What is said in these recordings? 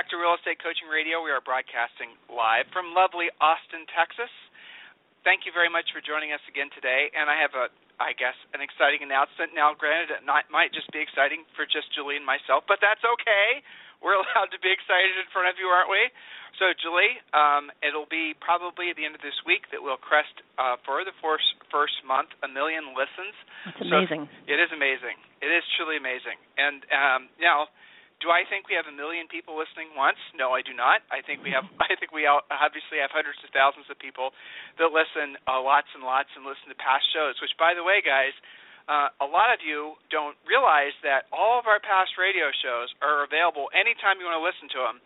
Back to Real Estate Coaching Radio. We are broadcasting live from lovely Austin, Texas. Thank you very much for joining us again today. And I have a, I guess, an exciting announcement. Now, granted, it not, might just be exciting for just Julie and myself, but that's okay. We're allowed to be excited in front of you, aren't we? So, Julie, um, it'll be probably at the end of this week that we'll crest uh, for the first first month a million listens. That's amazing. So it is amazing. It is truly amazing. And um, now do I think we have a million people listening once? No, I do not. I think we have. I think we obviously have hundreds of thousands of people that listen uh, lots and lots and listen to past shows. Which, by the way, guys, uh, a lot of you don't realize that all of our past radio shows are available anytime you want to listen to them.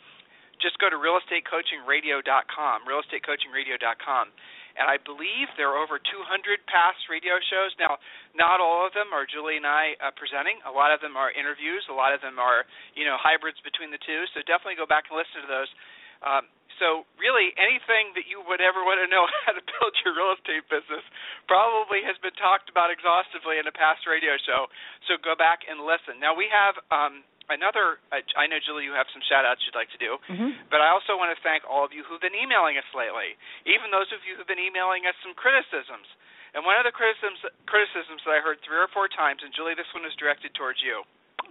Just go to realestatecoachingradio.com. Realestatecoachingradio.com and I believe there are over 200 past radio shows. Now, not all of them are Julie and I uh, presenting. A lot of them are interviews. A lot of them are, you know, hybrids between the two. So definitely go back and listen to those. Um, so really, anything that you would ever want to know how to build your real estate business probably has been talked about exhaustively in a past radio show. So go back and listen. Now we have um, another i know julie you have some shout outs you'd like to do mm-hmm. but i also want to thank all of you who've been emailing us lately even those of you who've been emailing us some criticisms. And one of the criticisms criticisms that i heard three or four times and julie this one is directed towards you.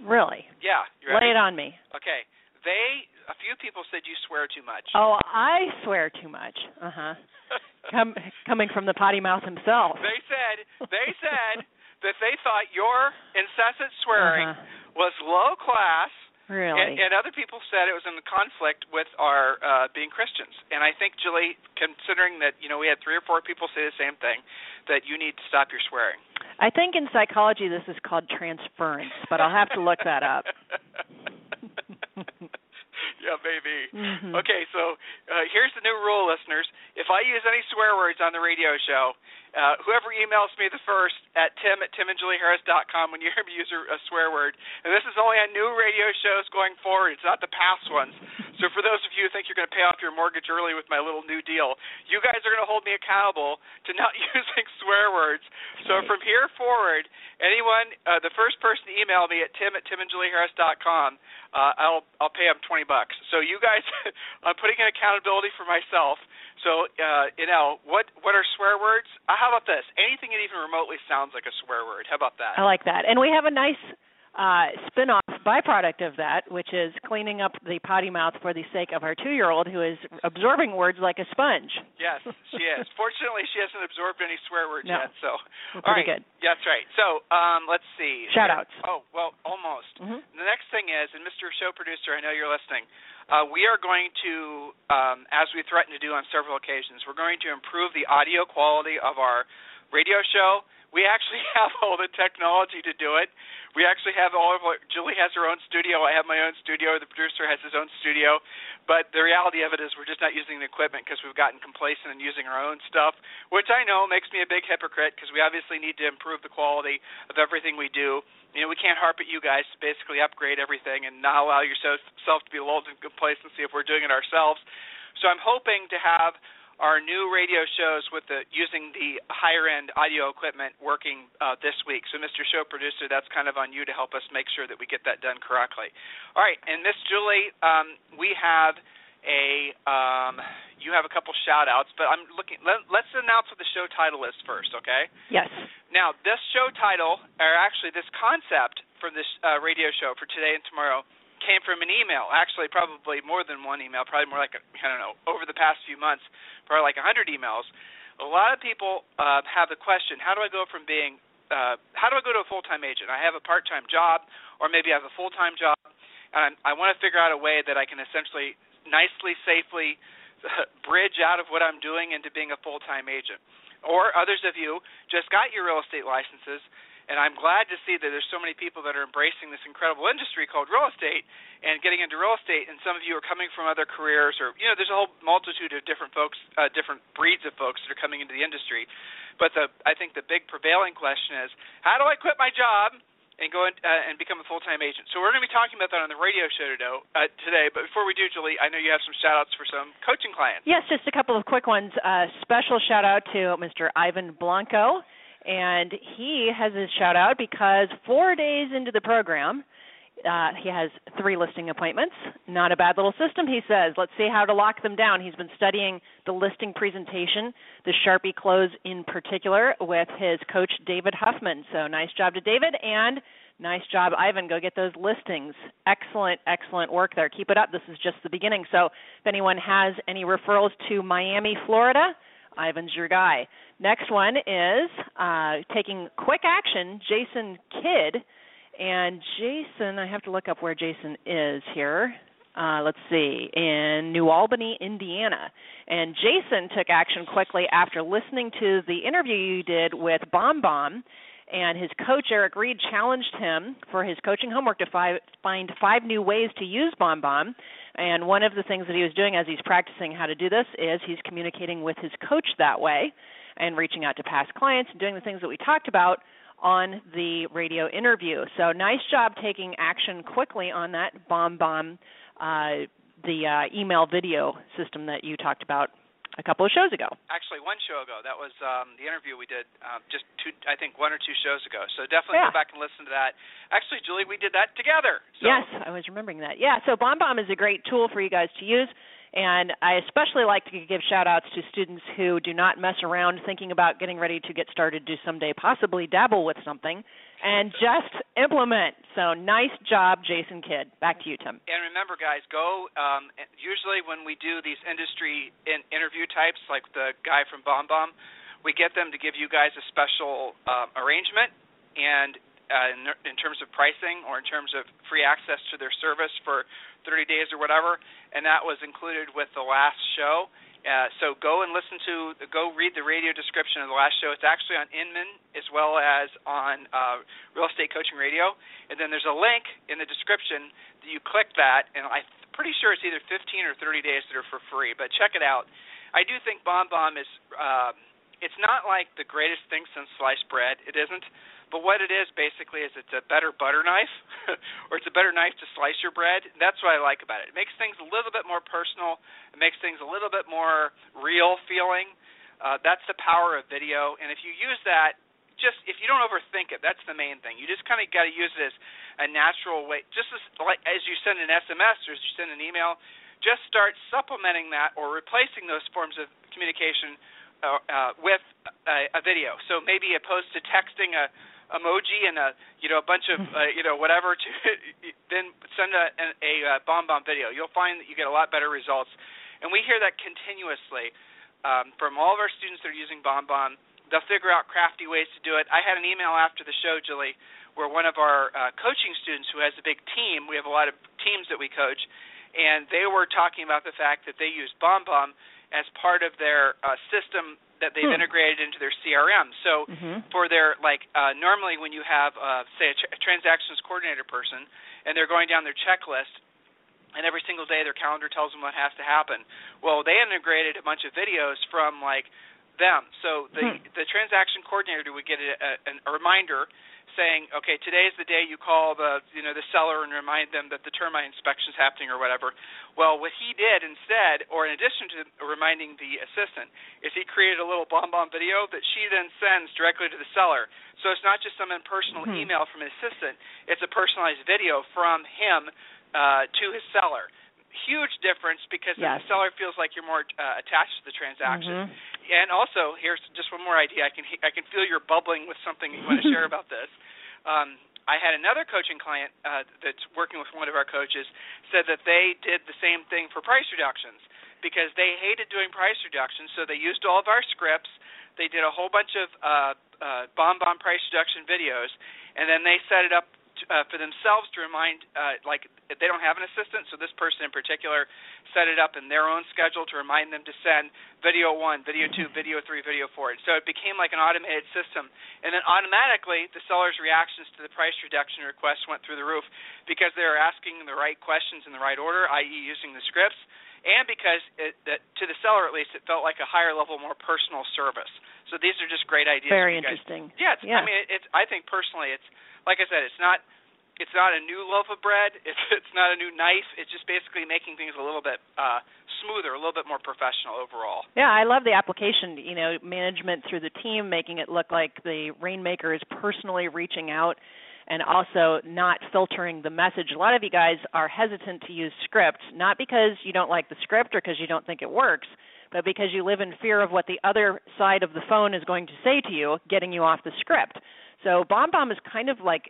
Really? Yeah lay it on me. Okay. They a few people said you swear too much. Oh i swear too much. Uh-huh. Come, coming from the potty mouth himself. They said they said that they thought your incessant swearing uh-huh was low class. Really? And, and other people said it was in conflict with our uh, being Christians. And I think, Julie, considering that you know we had three or four people say the same thing, that you need to stop your swearing. I think in psychology this is called transference, but I'll have to look that up. yeah, maybe. Mm-hmm. Okay, so uh, here's the new rule, listeners. If I use any swear words on the radio show, uh, whoever emails me the first at tim at timandjulieharris.com when you hear me use a, a swear word, and this is only on new radio shows going forward. It's not the past ones. So for those of you who think you're going to pay off your mortgage early with my little new deal, you guys are going to hold me accountable to not using swear words. So from here forward, anyone, uh, the first person to email me at tim at timandjulieharris.com, uh, I'll I'll pay them twenty bucks. So you guys, I'm putting in accountability for myself. So uh, you know what what are swear words? Uh, how about this? Anything that even remotely sounds like a swear word. How about that? I like that. And we have a nice uh, spin-off byproduct of that, which is cleaning up the potty mouth for the sake of our two-year-old who is absorbing words like a sponge. Yes, she is. Fortunately, she hasn't absorbed any swear words no. yet. So, We're all pretty good. Yeah, that's right. So, um, let's see. Shout-outs. Oh, well, almost. Mm-hmm. The next thing is, and Mr. Show Producer, I know you're listening. Uh, we are going to, um, as we threatened to do on several occasions, we're going to improve the audio quality of our radio show. We actually have all the technology to do it. We actually have all of our, Julie has her own studio. I have my own studio. The producer has his own studio. But the reality of it is we're just not using the equipment because we've gotten complacent in using our own stuff, which I know makes me a big hypocrite because we obviously need to improve the quality of everything we do. You know, we can't harp at you guys to basically upgrade everything and not allow yourself to be lulled in complacency if we're doing it ourselves. So I'm hoping to have our new radio shows with the using the higher end audio equipment working uh, this week. So, Mr. Show Producer, that's kind of on you to help us make sure that we get that done correctly. All right, and Miss Julie, um, we have a um, you have a couple shout outs, but I'm looking. Let, us announce what the show title is first, okay? Yes. Now, this show title, or actually this concept for this uh, radio show for today and tomorrow came from an email. Actually, probably more than one email. Probably more like I don't know. Over the past few months, probably like a 100 emails. A lot of people uh, have the question: How do I go from being uh, how do I go to a full-time agent? I have a part-time job, or maybe I have a full-time job, and I want to figure out a way that I can essentially nicely, safely bridge out of what I'm doing into being a full-time agent. Or others of you just got your real estate licenses And I'm glad to see that there's so many people that are embracing this incredible industry called real estate and getting into real estate. And some of you are coming from other careers, or you know, there's a whole multitude of different folks, uh, different breeds of folks that are coming into the industry. But the I think the big prevailing question is, how do I quit my job? and go in, uh, and become a full-time agent. So we're going to be talking about that on the radio show today. Uh, today. But before we do, Julie, I know you have some shout-outs for some coaching clients. Yes, just a couple of quick ones. Uh, special shout-out to Mr. Ivan Blanco and he has his shout out because four days into the program, uh, he has three listing appointments. Not a bad little system, he says. Let's see how to lock them down. He's been studying the listing presentation, the Sharpie close in particular, with his coach David Huffman. So nice job to David and nice job, Ivan. Go get those listings. Excellent, excellent work there. Keep it up. This is just the beginning. So if anyone has any referrals to Miami, Florida, Ivan's your guy. Next one is uh, taking quick action, Jason Kidd. And Jason, I have to look up where Jason is here. Uh, let's see, in New Albany, Indiana. And Jason took action quickly after listening to the interview you did with Bomb Bomb. And his coach, Eric Reed, challenged him for his coaching homework to fi- find five new ways to use Bomb. And one of the things that he was doing as he's practicing how to do this is he's communicating with his coach that way and reaching out to past clients and doing the things that we talked about on the radio interview. So nice job taking action quickly on that bomb uh, the uh, email video system that you talked about a couple of shows ago. Actually, one show ago. That was um, the interview we did um, just two, I think one or two shows ago. So definitely yeah. go back and listen to that. Actually, Julie, we did that together. So. Yes, I was remembering that. Yeah, so BombBomb is a great tool for you guys to use. And I especially like to give shout outs to students who do not mess around thinking about getting ready to get started to someday possibly dabble with something and just implement. So nice job, Jason Kidd. Back to you, Tim. And remember, guys, go. Um, usually, when we do these industry in interview types, like the guy from Bomb Bomb, we get them to give you guys a special um, arrangement and uh, in, in terms of pricing or in terms of free access to their service for 30 days or whatever, and that was included with the last show. Uh, so go and listen to, go read the radio description of the last show. It's actually on Inman as well as on uh, Real Estate Coaching Radio. And then there's a link in the description that you click that, and I'm pretty sure it's either 15 or 30 days that are for free. But check it out. I do think Bomb Bomb is, uh, it's not like the greatest thing since sliced bread. It isn't. But what it is basically is it's a better butter knife, or it's a better knife to slice your bread. That's what I like about it. It makes things a little bit more personal. It makes things a little bit more real feeling. Uh, that's the power of video. And if you use that, just if you don't overthink it, that's the main thing. You just kind of got to use it as a natural way. Just as like as you send an SMS or as you send an email, just start supplementing that or replacing those forms of communication uh, uh, with a, a video. So maybe opposed to texting a emoji and a you know a bunch of uh, you know whatever to then send a, a, a uh, bomb bomb video. You'll find that you get a lot better results, and we hear that continuously um, from all of our students that are using bomb bomb. They'll figure out crafty ways to do it. I had an email after the show, Julie, where one of our uh, coaching students who has a big team. We have a lot of teams that we coach, and they were talking about the fact that they use bomb bomb as part of their uh, system that they've hmm. integrated into their CRM. So mm-hmm. for their like uh, normally when you have uh, say a, tr- a transactions coordinator person and they're going down their checklist and every single day their calendar tells them what has to happen. Well, they integrated a bunch of videos from like them. So the hmm. the transaction coordinator would get a, a, a reminder saying, okay, today is the day you call the you know the seller and remind them that the termite inspection is happening or whatever. Well, what he did instead, or in addition to reminding the assistant, is he created a little bomb bomb video that she then sends directly to the seller. So it's not just some impersonal mm-hmm. email from an assistant; it's a personalized video from him uh, to his seller huge difference because yes. the seller feels like you're more uh, attached to the transaction. Mm-hmm. And also, here's just one more idea. I can I can feel you're bubbling with something you want to share about this. Um, I had another coaching client uh, that's working with one of our coaches said that they did the same thing for price reductions because they hated doing price reductions, so they used all of our scripts. They did a whole bunch of uh, uh, bomb bomb price reduction videos, and then they set it up uh, for themselves to remind, uh, like they don't have an assistant, so this person in particular set it up in their own schedule to remind them to send video one, video two, video three, video four. And so it became like an automated system, and then automatically the seller's reactions to the price reduction request went through the roof because they were asking the right questions in the right order, i.e., using the scripts and because it, that, to the seller at least, it felt like a higher level, more personal service. So these are just great ideas. Very interesting. Yeah, it's, yeah. I mean, it's. I think personally, it's like I said, it's not. It's not a new loaf of bread. It's it's not a new knife. It's just basically making things a little bit uh, smoother, a little bit more professional overall. Yeah, I love the application. You know, management through the team, making it look like the rainmaker is personally reaching out and also not filtering the message. A lot of you guys are hesitant to use script, not because you don't like the script or because you don't think it works, but because you live in fear of what the other side of the phone is going to say to you, getting you off the script. So BombBomb is kind of like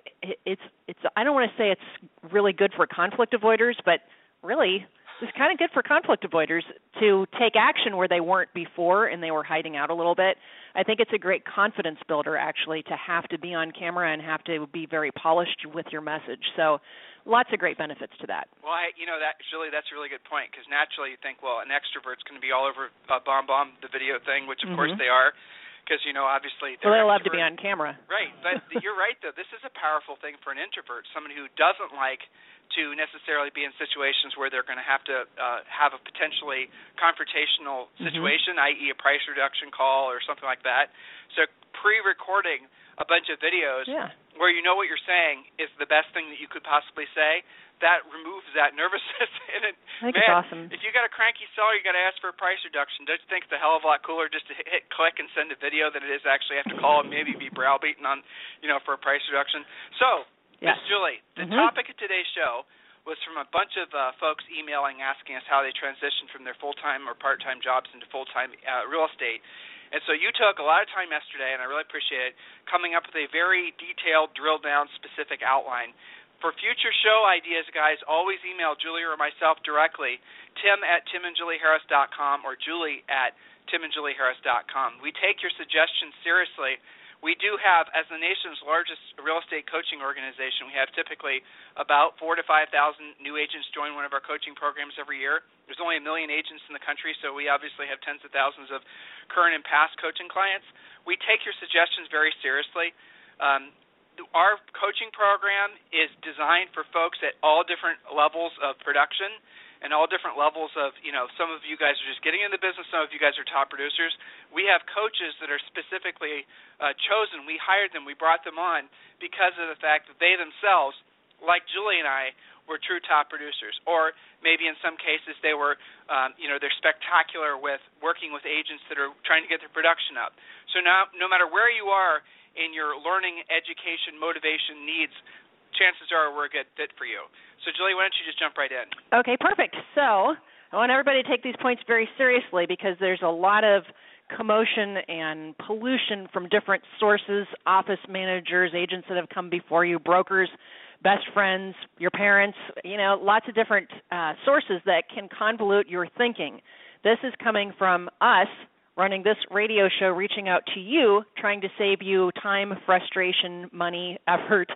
it's it's I don't want to say it's really good for conflict avoiders, but really it's kind of good for conflict avoiders to take action where they weren't before and they were hiding out a little bit. I think it's a great confidence builder actually to have to be on camera and have to be very polished with your message. So lots of great benefits to that. Well, I, you know that really that's a really good point because naturally you think, well, an extrovert's going to be all over uh, BombBomb the video thing, which of mm-hmm. course they are because you know obviously well, they love to be on camera. Right, but you're right though. This is a powerful thing for an introvert, someone who doesn't like to necessarily be in situations where they're going to have to uh, have a potentially confrontational mm-hmm. situation, mm-hmm. i.e., a price reduction call or something like that. So pre-recording a bunch of videos yeah. Where you know what you're saying is the best thing that you could possibly say. That removes that nervousness. and it, I think man, it's awesome. If you got a cranky seller, you got to ask for a price reduction. Don't you think it's a hell of a lot cooler just to hit, hit click and send a video than it is actually have to call and maybe be browbeaten on, you know, for a price reduction? So Yes. Miss Julie, the mm-hmm. topic of today's show was from a bunch of uh, folks emailing asking us how they transitioned from their full-time or part-time jobs into full-time uh, real estate. And so you took a lot of time yesterday, and I really appreciate it, coming up with a very detailed, drill down, specific outline. For future show ideas, guys, always email Julie or myself directly, tim at timandjulieharris.com or julie at timandjulieharris.com. We take your suggestions seriously we do have, as the nation's largest real estate coaching organization, we have typically about four to five thousand new agents join one of our coaching programs every year. There's only a million agents in the country, so we obviously have tens of thousands of current and past coaching clients. We take your suggestions very seriously. Um, our coaching program is designed for folks at all different levels of production and all different levels of, you know, some of you guys are just getting in the business, some of you guys are top producers. We have coaches that are specifically uh, chosen. We hired them, we brought them on because of the fact that they themselves, like Julie and I, were true top producers, or maybe in some cases they were, um, you know, they're spectacular with working with agents that are trying to get their production up. So now, no matter where you are in your learning, education, motivation needs, chances are we're a good fit for you. So, Julie, why don't you just jump right in? Okay, perfect. So, I want everybody to take these points very seriously because there's a lot of commotion and pollution from different sources office managers, agents that have come before you, brokers, best friends, your parents, you know, lots of different uh, sources that can convolute your thinking. This is coming from us running this radio show, reaching out to you, trying to save you time, frustration, money, effort,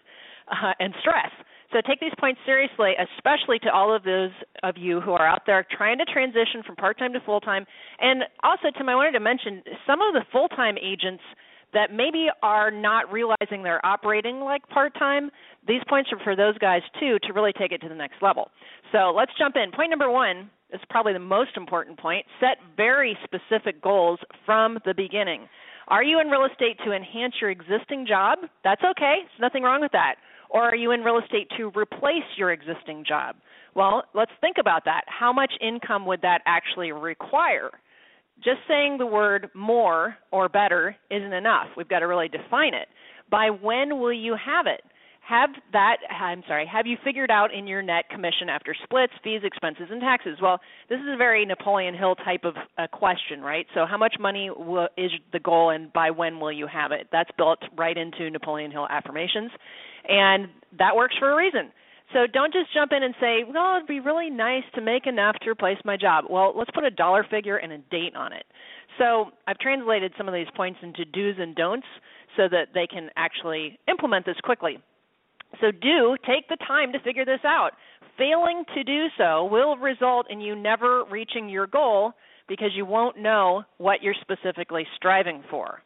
uh, and stress. So take these points seriously, especially to all of those of you who are out there trying to transition from part time to full time. And also, Tim, I wanted to mention some of the full time agents that maybe are not realizing they're operating like part time. These points are for those guys too to really take it to the next level. So let's jump in. Point number one is probably the most important point set very specific goals from the beginning. Are you in real estate to enhance your existing job? That's okay, there's nothing wrong with that or are you in real estate to replace your existing job? Well, let's think about that. How much income would that actually require? Just saying the word more or better isn't enough. We've got to really define it. By when will you have it? Have that i'm sorry have you figured out in your net commission after splits fees expenses and taxes? Well this is a very napoleon hill type of uh, question right? So how much money will, is the goal and by when will you have it? That's built right into napoleon hill affirmations and that works for a reason. So don't just jump in and say well it'd be really nice to make enough to replace my job. Well let's put a dollar figure and a date on it. So i've translated some of these points into do's and don'ts so that they can actually implement this quickly So do take the time to figure this out. Failing to do so will result in you never reaching your goal because you won't know what you're specifically striving for.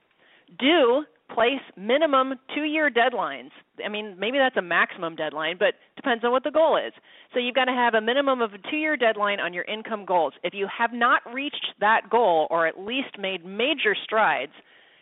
Do place minimum two year deadlines. I mean, maybe that's a maximum deadline, but depends on what the goal is. So you've got to have a minimum of a two year deadline on your income goals. If you have not reached that goal or at least made major strides,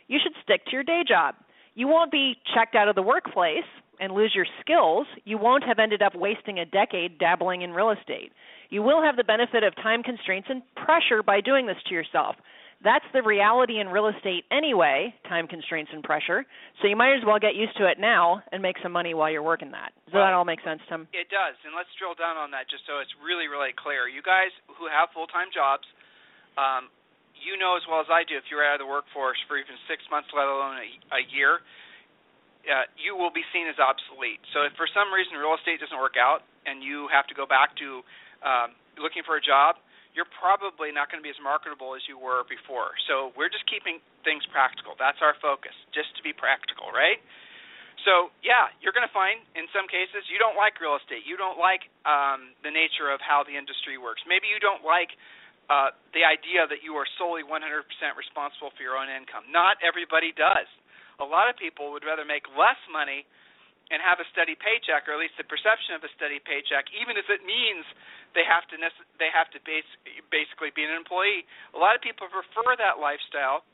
you should stick to your day job. You won't be checked out of the workplace and lose your skills. You won't have ended up wasting a decade dabbling in real estate. You will have the benefit of time constraints and pressure by doing this to yourself. That's the reality in real estate anyway time constraints and pressure. So you might as well get used to it now and make some money while you're working that. Does well, that all make sense tim? it does. And let's drill down on that just so it's really really clear. You guys who have full time jobs um, you know as well as i do if you're out of the workforce for even six months let alone a, a year uh, you will be seen as obsolete so if for some reason real estate doesn't work out and you have to go back to um, looking for a job you're probably not going to be as marketable as you were before. So we're just keeping things practical. That's our focus, just to be practical, right? So yeah, you're going to find in some cases you don't like real estate. You don't like um, the nature of how the industry works. Maybe you don't like uh, the idea that you are solely 100% responsible for your own income. Not everybody does. A lot of people would rather make less money and have a steady paycheck, or at least the perception of a steady paycheck, even if it means they have to they have to base- basically be an employee. A lot of people prefer that lifestyle,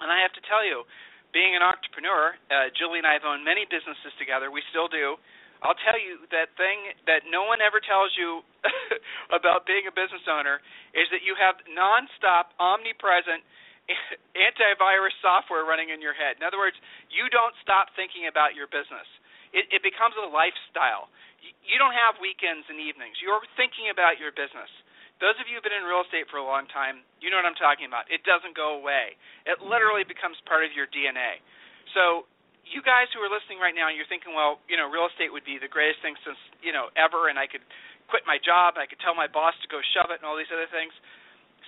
and I have to tell you, being an entrepreneur, uh, Julie and I have owned many businesses together. We still do. I'll tell you that thing that no one ever tells you about being a business owner is that you have nonstop, omnipresent antivirus software running in your head. In other words, you don't stop thinking about your business it, it becomes a lifestyle. You don't have weekends and evenings. You're thinking about your business. Those of you who've been in real estate for a long time, you know what I'm talking about. It doesn't go away. It literally becomes part of your DNA. So you guys who are listening right now, you're thinking, well, you know, real estate would be the greatest thing since you know ever, and I could quit my job, and I could tell my boss to go shove it, and all these other things.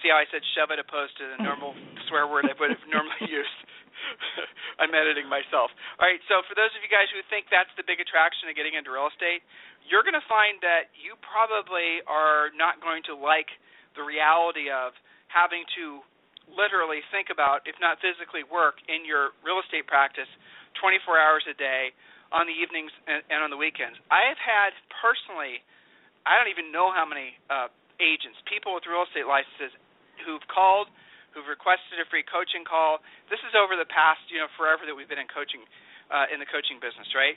See how I said shove it opposed to the normal swear word I would have normally used. I'm editing myself. All right, so for those of you guys who think that's the big attraction of getting into real estate, you're going to find that you probably are not going to like the reality of having to literally think about, if not physically work, in your real estate practice 24 hours a day on the evenings and, and on the weekends. I have had personally, I don't even know how many uh, agents, people with real estate licenses, who've called who've requested a free coaching call. This is over the past, you know, forever that we've been in coaching, uh, in the coaching business, right?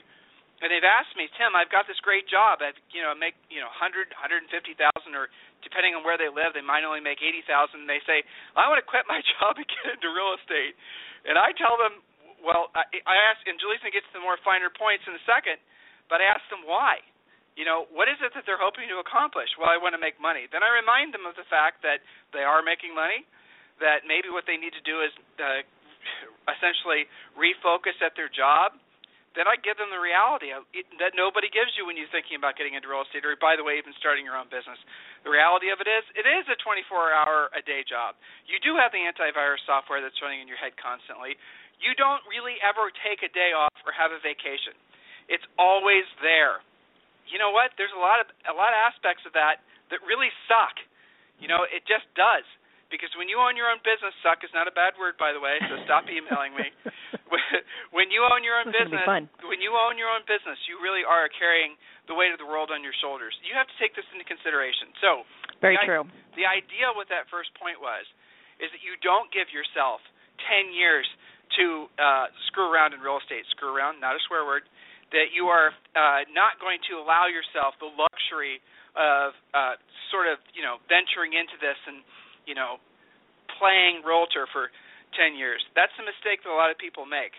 And they've asked me, Tim, I've got this great job. I, you know, make you know, hundred, hundred and fifty thousand, or depending on where they live, they might only make eighty thousand. They say, I want to quit my job and get into real estate. And I tell them, well, I, I ask, and Julie's gonna get to the more finer points in a second, but I ask them why. You know, what is it that they're hoping to accomplish? Well, I want to make money. Then I remind them of the fact that they are making money that maybe what they need to do is uh, essentially refocus at their job, then I give them the reality of that nobody gives you when you're thinking about getting into real estate, or by the way, even starting your own business. The reality of it is, it is a 24-hour a day job. You do have the antivirus software that's running in your head constantly. You don't really ever take a day off or have a vacation. It's always there. You know what? There's a lot of a lot of aspects of that that really suck. You know, it just does because when you own your own business, suck is not a bad word, by the way. So stop emailing me. when you own your own this business, when you own your own business, you really are carrying the weight of the world on your shoulders. You have to take this into consideration. So, very the, true. The idea with that first point was, is that you don't give yourself ten years to uh, screw around in real estate. Screw around, not a swear word. That you are uh, not going to allow yourself the luxury of uh, sort of you know venturing into this and you know, playing realtor for 10 years. That's a mistake that a lot of people make.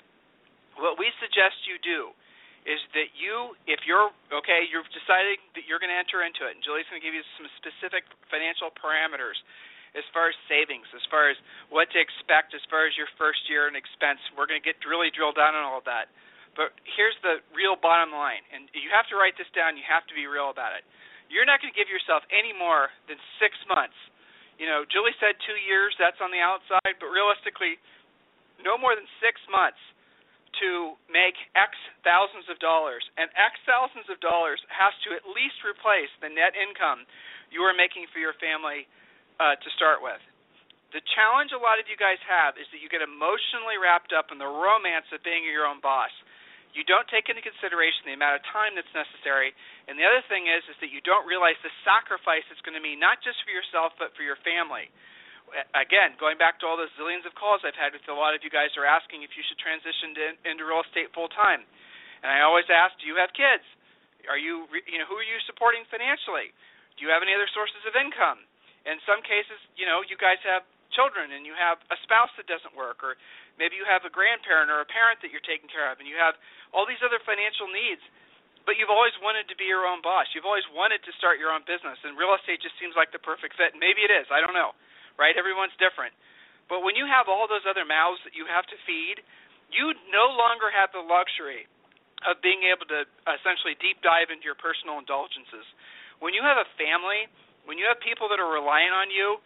What we suggest you do is that you, if you're okay, you're deciding that you're going to enter into it, and Julie's going to give you some specific financial parameters as far as savings, as far as what to expect, as far as your first year and expense. We're going to get really drilled down on all of that. But here's the real bottom line, and you have to write this down. You have to be real about it. You're not going to give yourself any more than six months you know, Julie said two years, that's on the outside, but realistically, no more than six months to make X thousands of dollars, and X thousands of dollars has to at least replace the net income you are making for your family uh, to start with. The challenge a lot of you guys have is that you get emotionally wrapped up in the romance of being your own boss. You don't take into consideration the amount of time that's necessary, and the other thing is is that you don't realize the sacrifice it's going to mean not just for yourself but for your family again, going back to all those zillions of calls I've had with a lot of you guys are asking if you should transition to, into real estate full time, and I always ask, do you have kids? Are you, you know, who are you supporting financially? Do you have any other sources of income? In some cases, you know, you guys have children and you have a spouse that doesn't work, or maybe you have a grandparent or a parent that you're taking care of, and you have all these other financial needs. But you've always wanted to be your own boss. You've always wanted to start your own business, and real estate just seems like the perfect fit. Maybe it is. I don't know right? Everyone's different. But when you have all those other mouths that you have to feed, you no longer have the luxury of being able to essentially deep dive into your personal indulgences. When you have a family, when you have people that are relying on you,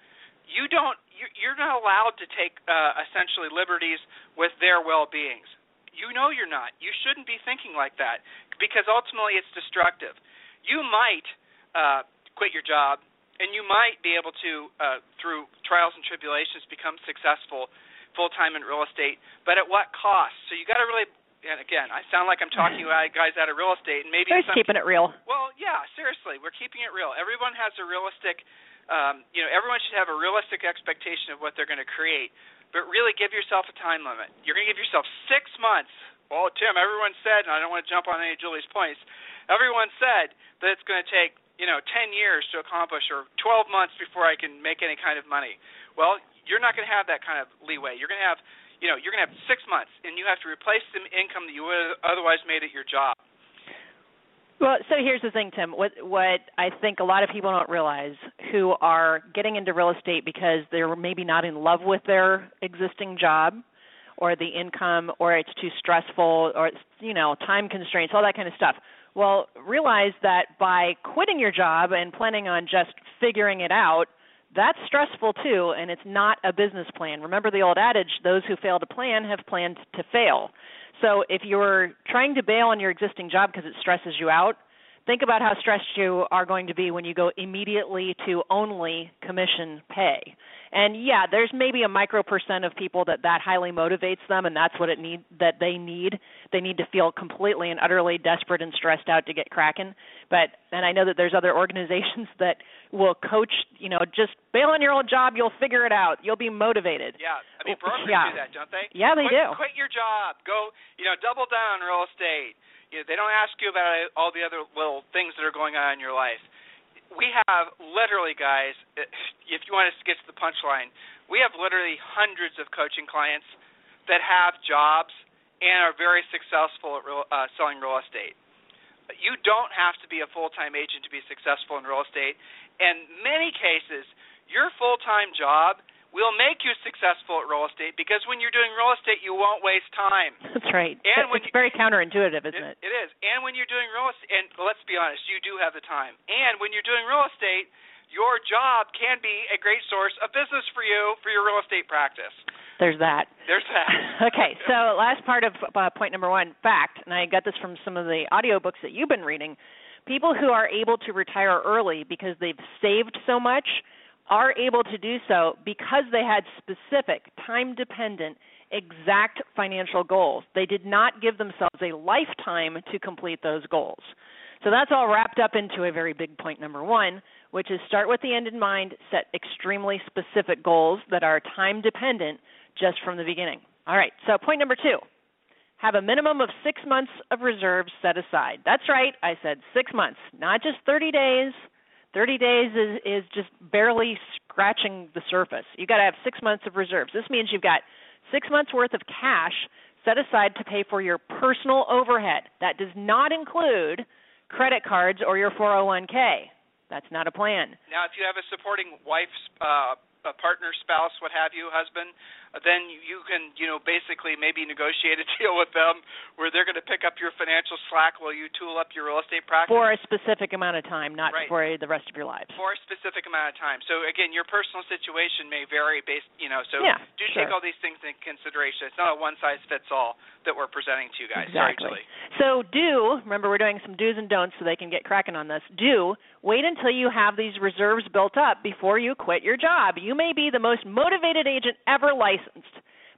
you don't you're not allowed to take uh, essentially liberties with their well-beings. You know you're not. You shouldn't be thinking like that because ultimately it's destructive. You might uh, quit your job and you might be able to, uh, through trials and tribulations, become successful full time in real estate. But at what cost? So you got to really. And again, I sound like I'm talking about guys out of real estate, and maybe They're keeping it real. Well, yeah, seriously, we're keeping it real. Everyone has a realistic, um, you know, everyone should have a realistic expectation of what they're going to create. But really, give yourself a time limit. You're going to give yourself six months. Well, Tim, everyone said, and I don't want to jump on any of Julie's points. Everyone said that it's going to take you know 10 years to accomplish or 12 months before I can make any kind of money. Well, you're not going to have that kind of leeway. You're going to have you know you're going to have 6 months and you have to replace the income that you would otherwise made at your job. Well, so here's the thing, Tim. What what I think a lot of people don't realize who are getting into real estate because they're maybe not in love with their existing job or the income or it's too stressful or it's you know time constraints all that kind of stuff well, realize that by quitting your job and planning on just figuring it out, that's stressful too, and it's not a business plan. Remember the old adage those who fail to plan have planned to fail. So if you're trying to bail on your existing job because it stresses you out, think about how stressed you are going to be when you go immediately to only commission pay. And yeah, there's maybe a micro percent of people that that highly motivates them, and that's what it need that they need. They need to feel completely and utterly desperate and stressed out to get cracking. But and I know that there's other organizations that will coach. You know, just bail on your old job, you'll figure it out. You'll be motivated. Yeah, I mean brokers yeah. do that, don't they? Yeah, they quit, do. Quit your job. Go. You know, double down on real estate you know, they don't ask you about all the other little things that are going on in your life. We have literally, guys, if you want to get to the punchline, we have literally hundreds of coaching clients that have jobs and are very successful at real, uh, selling real estate. You don't have to be a full-time agent to be successful in real estate. In many cases, your full-time job – will make you successful at real estate because when you're doing real estate, you won't waste time. That's right. And it's very counterintuitive, isn't it, it? It is. And when you're doing real estate, and let's be honest, you do have the time. And when you're doing real estate, your job can be a great source of business for you for your real estate practice. There's that. There's that. okay, so last part of uh, point number one, fact, and I got this from some of the audiobooks that you've been reading. People who are able to retire early because they've saved so much are able to do so because they had specific, time dependent, exact financial goals. They did not give themselves a lifetime to complete those goals. So that's all wrapped up into a very big point number one, which is start with the end in mind, set extremely specific goals that are time dependent just from the beginning. All right, so point number two have a minimum of six months of reserves set aside. That's right, I said six months, not just 30 days 30 days is is just barely scratching the surface. You got to have 6 months of reserves. This means you've got 6 months worth of cash set aside to pay for your personal overhead. That does not include credit cards or your 401k. That's not a plan. Now, if you have a supporting wife, uh, a partner, spouse, what have you, husband, then you can, you know, basically maybe negotiate a deal with them where they're going to pick up your financial slack while you tool up your real estate practice for a specific amount of time, not right. for the rest of your lives. For a specific amount of time. So again, your personal situation may vary based, you know. So yeah, do sure. take all these things into consideration. It's not a one size fits all that we're presenting to you guys. Exactly. Sorry, so do remember we're doing some do's and don'ts so they can get cracking on this. Do wait until you have these reserves built up before you quit your job. You may be the most motivated agent ever licensed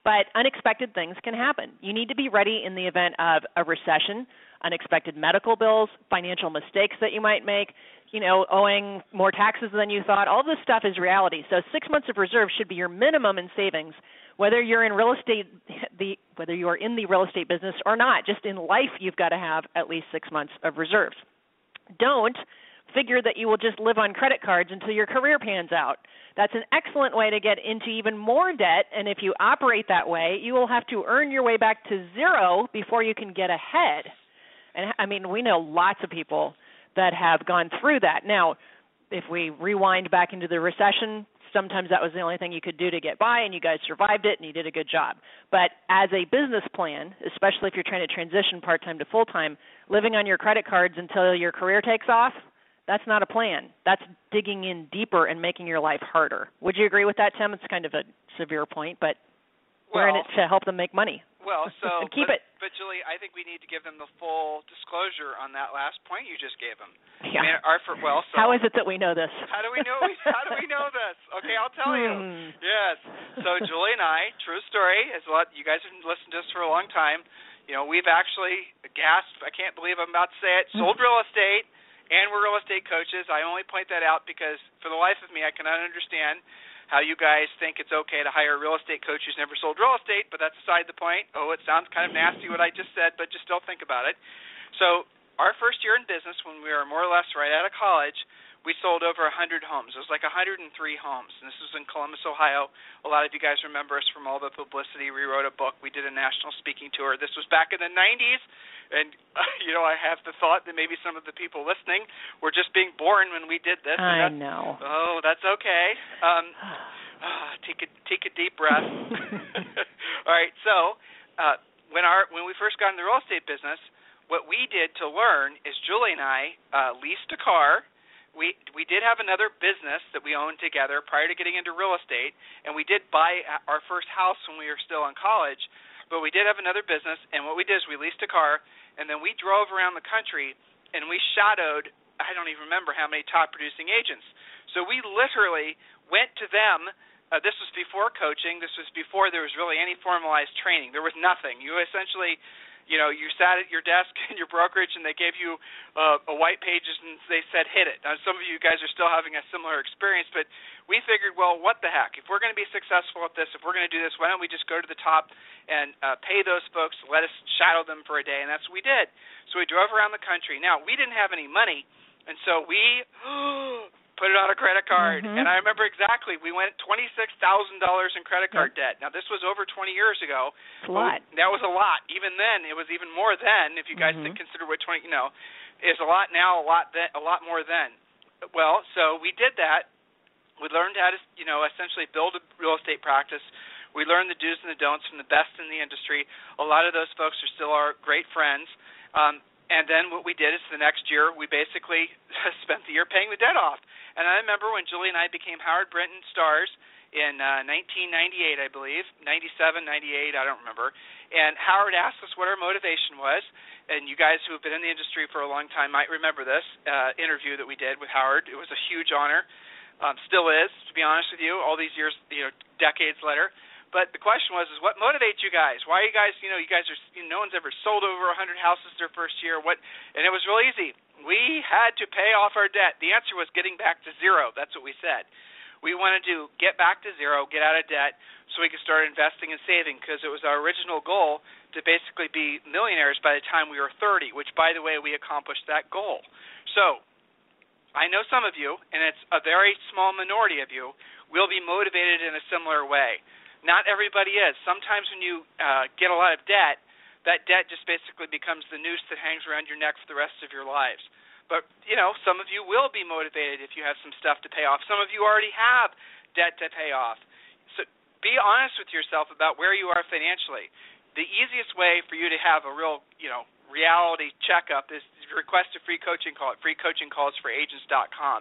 but unexpected things can happen. You need to be ready in the event of a recession, unexpected medical bills, financial mistakes that you might make, you know, owing more taxes than you thought. All this stuff is reality. So 6 months of reserve should be your minimum in savings whether you're in real estate the whether you are in the real estate business or not. Just in life you've got to have at least 6 months of reserves. Don't figure that you will just live on credit cards until your career pans out. That's an excellent way to get into even more debt, and if you operate that way, you will have to earn your way back to zero before you can get ahead. And I mean, we know lots of people that have gone through that. Now, if we rewind back into the recession, sometimes that was the only thing you could do to get by and you guys survived it and you did a good job. But as a business plan, especially if you're trying to transition part-time to full-time, living on your credit cards until your career takes off, that's not a plan. That's digging in deeper and making your life harder. Would you agree with that, Tim? It's kind of a severe point, but well, we're in it to help them make money. Well, so keep but, it. But Julie, I think we need to give them the full disclosure on that last point you just gave them. Yeah. I mean, our for, well, so how is it that we know this? How do we know? How do we know this? Okay, I'll tell you. Hmm. Yes. So Julie and I, true story, is a lot. You guys have listened to us for a long time. You know, we've actually gasped. I can't believe I'm about to say it. Sold real estate and we're real estate coaches. I only point that out because for the life of me, I cannot understand how you guys think it's okay to hire a real estate coach who's never sold real estate, but that's aside the point. Oh, it sounds kind of nasty what I just said, but just don't think about it. So, our first year in business, when we were more or less right out of college, we sold over 100 homes. It was like 103 homes. And this was in Columbus, Ohio. A lot of you guys remember us from all the publicity. We wrote a book. We did a national speaking tour. This was back in the 90s. And, uh, you know, I have the thought that maybe some of the people listening were just being born when we did this. I know. Oh, that's okay. Um, uh, take a take a deep breath. all right. So, uh, when our when we first got in the real estate business, what we did to learn is Julie and I uh, leased a car we we did have another business that we owned together prior to getting into real estate, and we did buy our first house when we were still in college. But we did have another business, and what we did is we leased a car, and then we drove around the country, and we shadowed I don't even remember how many top producing agents. So we literally went to them. Uh, this was before coaching. This was before there was really any formalized training. There was nothing. You essentially you know, you sat at your desk in your brokerage and they gave you uh, a white pages and they said hit it. Now, some of you guys are still having a similar experience, but we figured, well, what the heck? If we're going to be successful at this, if we're going to do this, why don't we just go to the top and uh, pay those folks, let us shadow them for a day, and that's what we did. So we drove around the country. Now, we didn't have any money, and so we put it on a credit card. Mm-hmm. And I remember exactly, we went twenty six thousand dollars in credit card yep. debt. Now this was over twenty years ago. It's a lot. That was a lot. Even then, it was even more then. If you guys mm-hmm. consider what twenty, you know, is a lot now, a lot then, a lot more then. Well, so we did that. We learned how to, you know, essentially build a real estate practice. We learned the do's and the don'ts from the best in the industry. A lot of those folks are still our great friends. Um, and then what we did is the next year we basically spent the year paying the debt off. And I remember when Julie and I became Howard Brinton stars in uh, 1998, I believe, 97, 98, I don't remember. And Howard asked us what our motivation was. And you guys who have been in the industry for a long time might remember this uh, interview that we did with Howard. It was a huge honor, um, still is, to be honest with you, all these years, you know, decades later. But the question was, is what motivates you guys? Why are you guys, you know, you guys are, you know, no one's ever sold over a 100 houses their first year. What? And it was real easy we had to pay off our debt. The answer was getting back to zero. That's what we said. We wanted to get back to zero, get out of debt, so we could start investing and saving because it was our original goal to basically be millionaires by the time we were 30, which, by the way, we accomplished that goal. So, I know some of you, and it's a very small minority of you, will be motivated in a similar way. Not everybody is. Sometimes when you uh, get a lot of debt, that debt just basically becomes the noose that hangs around your neck for the rest of your lives. But, you know, some of you will be motivated if you have some stuff to pay off. Some of you already have debt to pay off. So be honest with yourself about where you are financially. The easiest way for you to have a real, you know, reality checkup is request a free coaching call at freecoachingcallsforagents.com.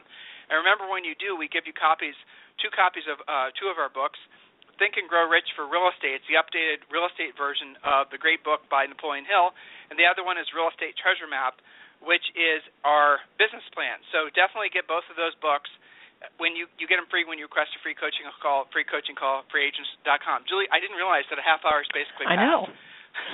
And remember, when you do, we give you copies, two copies of uh, two of our books. Think and Grow Rich for Real Estate. It's the updated real estate version of the great book by Napoleon Hill, and the other one is Real Estate Treasure Map, which is our business plan. So definitely get both of those books. When you you get them free when you request a free coaching call, free coaching call, freeagents.com. Julie, I didn't realize that a half hour is basically. I know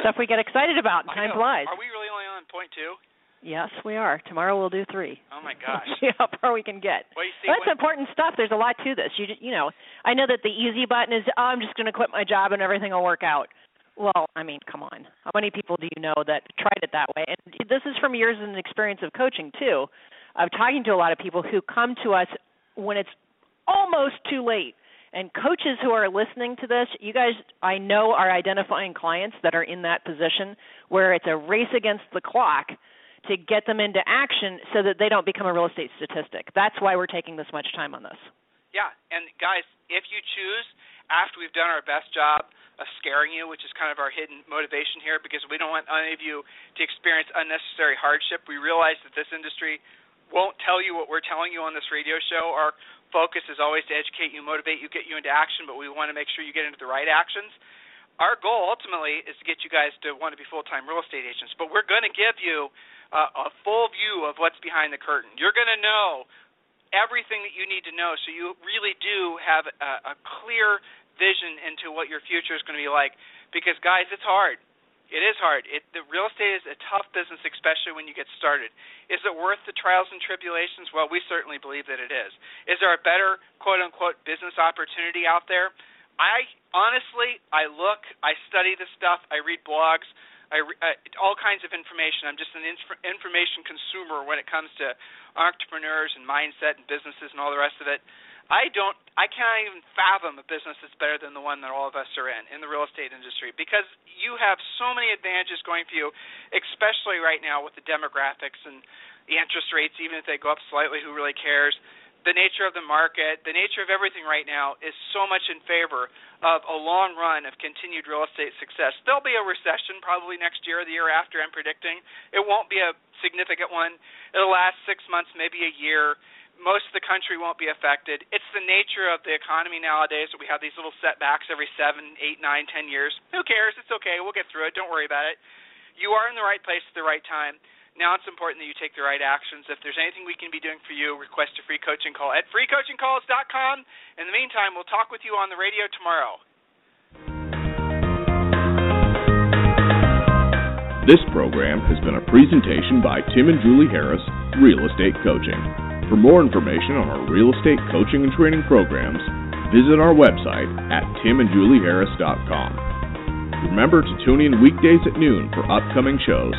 stuff we get excited about. Time flies. Are we really only on point two? Yes, we are. Tomorrow we'll do three. Oh my gosh! see how far we can get. Well, see, That's important stuff. There's a lot to this. You you know, I know that the easy button is oh, I'm just going to quit my job and everything will work out. Well, I mean, come on. How many people do you know that tried it that way? And this is from years and experience of coaching too, of talking to a lot of people who come to us when it's almost too late. And coaches who are listening to this, you guys I know are identifying clients that are in that position where it's a race against the clock to get them into action so that they don't become a real estate statistic. That's why we're taking this much time on this. Yeah, and guys, if you choose after we've done our best job of scaring you, which is kind of our hidden motivation here, because we don't want any of you to experience unnecessary hardship. We realize that this industry won't tell you what we're telling you on this radio show. Our focus is always to educate you, motivate you, get you into action, but we want to make sure you get into the right actions. Our goal ultimately is to get you guys to want to be full time real estate agents, but we're going to give you uh, a full view of what's behind the curtain. You're going to know everything that you need to know so you really do have a, a clear vision into what your future is going to be like. Because guys it's hard. It is hard. It the real estate is a tough business especially when you get started. Is it worth the trials and tribulations? Well we certainly believe that it is. Is there a better quote unquote business opportunity out there? I honestly i look i study the stuff i read blogs I, uh, all kinds of information. I'm just an inf- information consumer when it comes to entrepreneurs and mindset and businesses and all the rest of it. I don't I can't even fathom a business that's better than the one that all of us are in in the real estate industry because you have so many advantages going for you, especially right now with the demographics and the interest rates even if they go up slightly who really cares the nature of the market, the nature of everything right now is so much in favor of a long run of continued real estate success. There'll be a recession probably next year or the year after, I'm predicting. It won't be a significant one. It'll last six months, maybe a year. Most of the country won't be affected. It's the nature of the economy nowadays that we have these little setbacks every seven, eight, nine, ten years. Who cares? It's okay. We'll get through it. Don't worry about it. You are in the right place at the right time now it's important that you take the right actions. If there's anything we can be doing for you, request a free coaching call at freecoachingcalls.com. In the meantime, we'll talk with you on the radio tomorrow. This program has been a presentation by Tim and Julie Harris, Real Estate Coaching. For more information on our real estate coaching and training programs, visit our website at timandjulieharris.com. Remember to tune in weekdays at noon for upcoming shows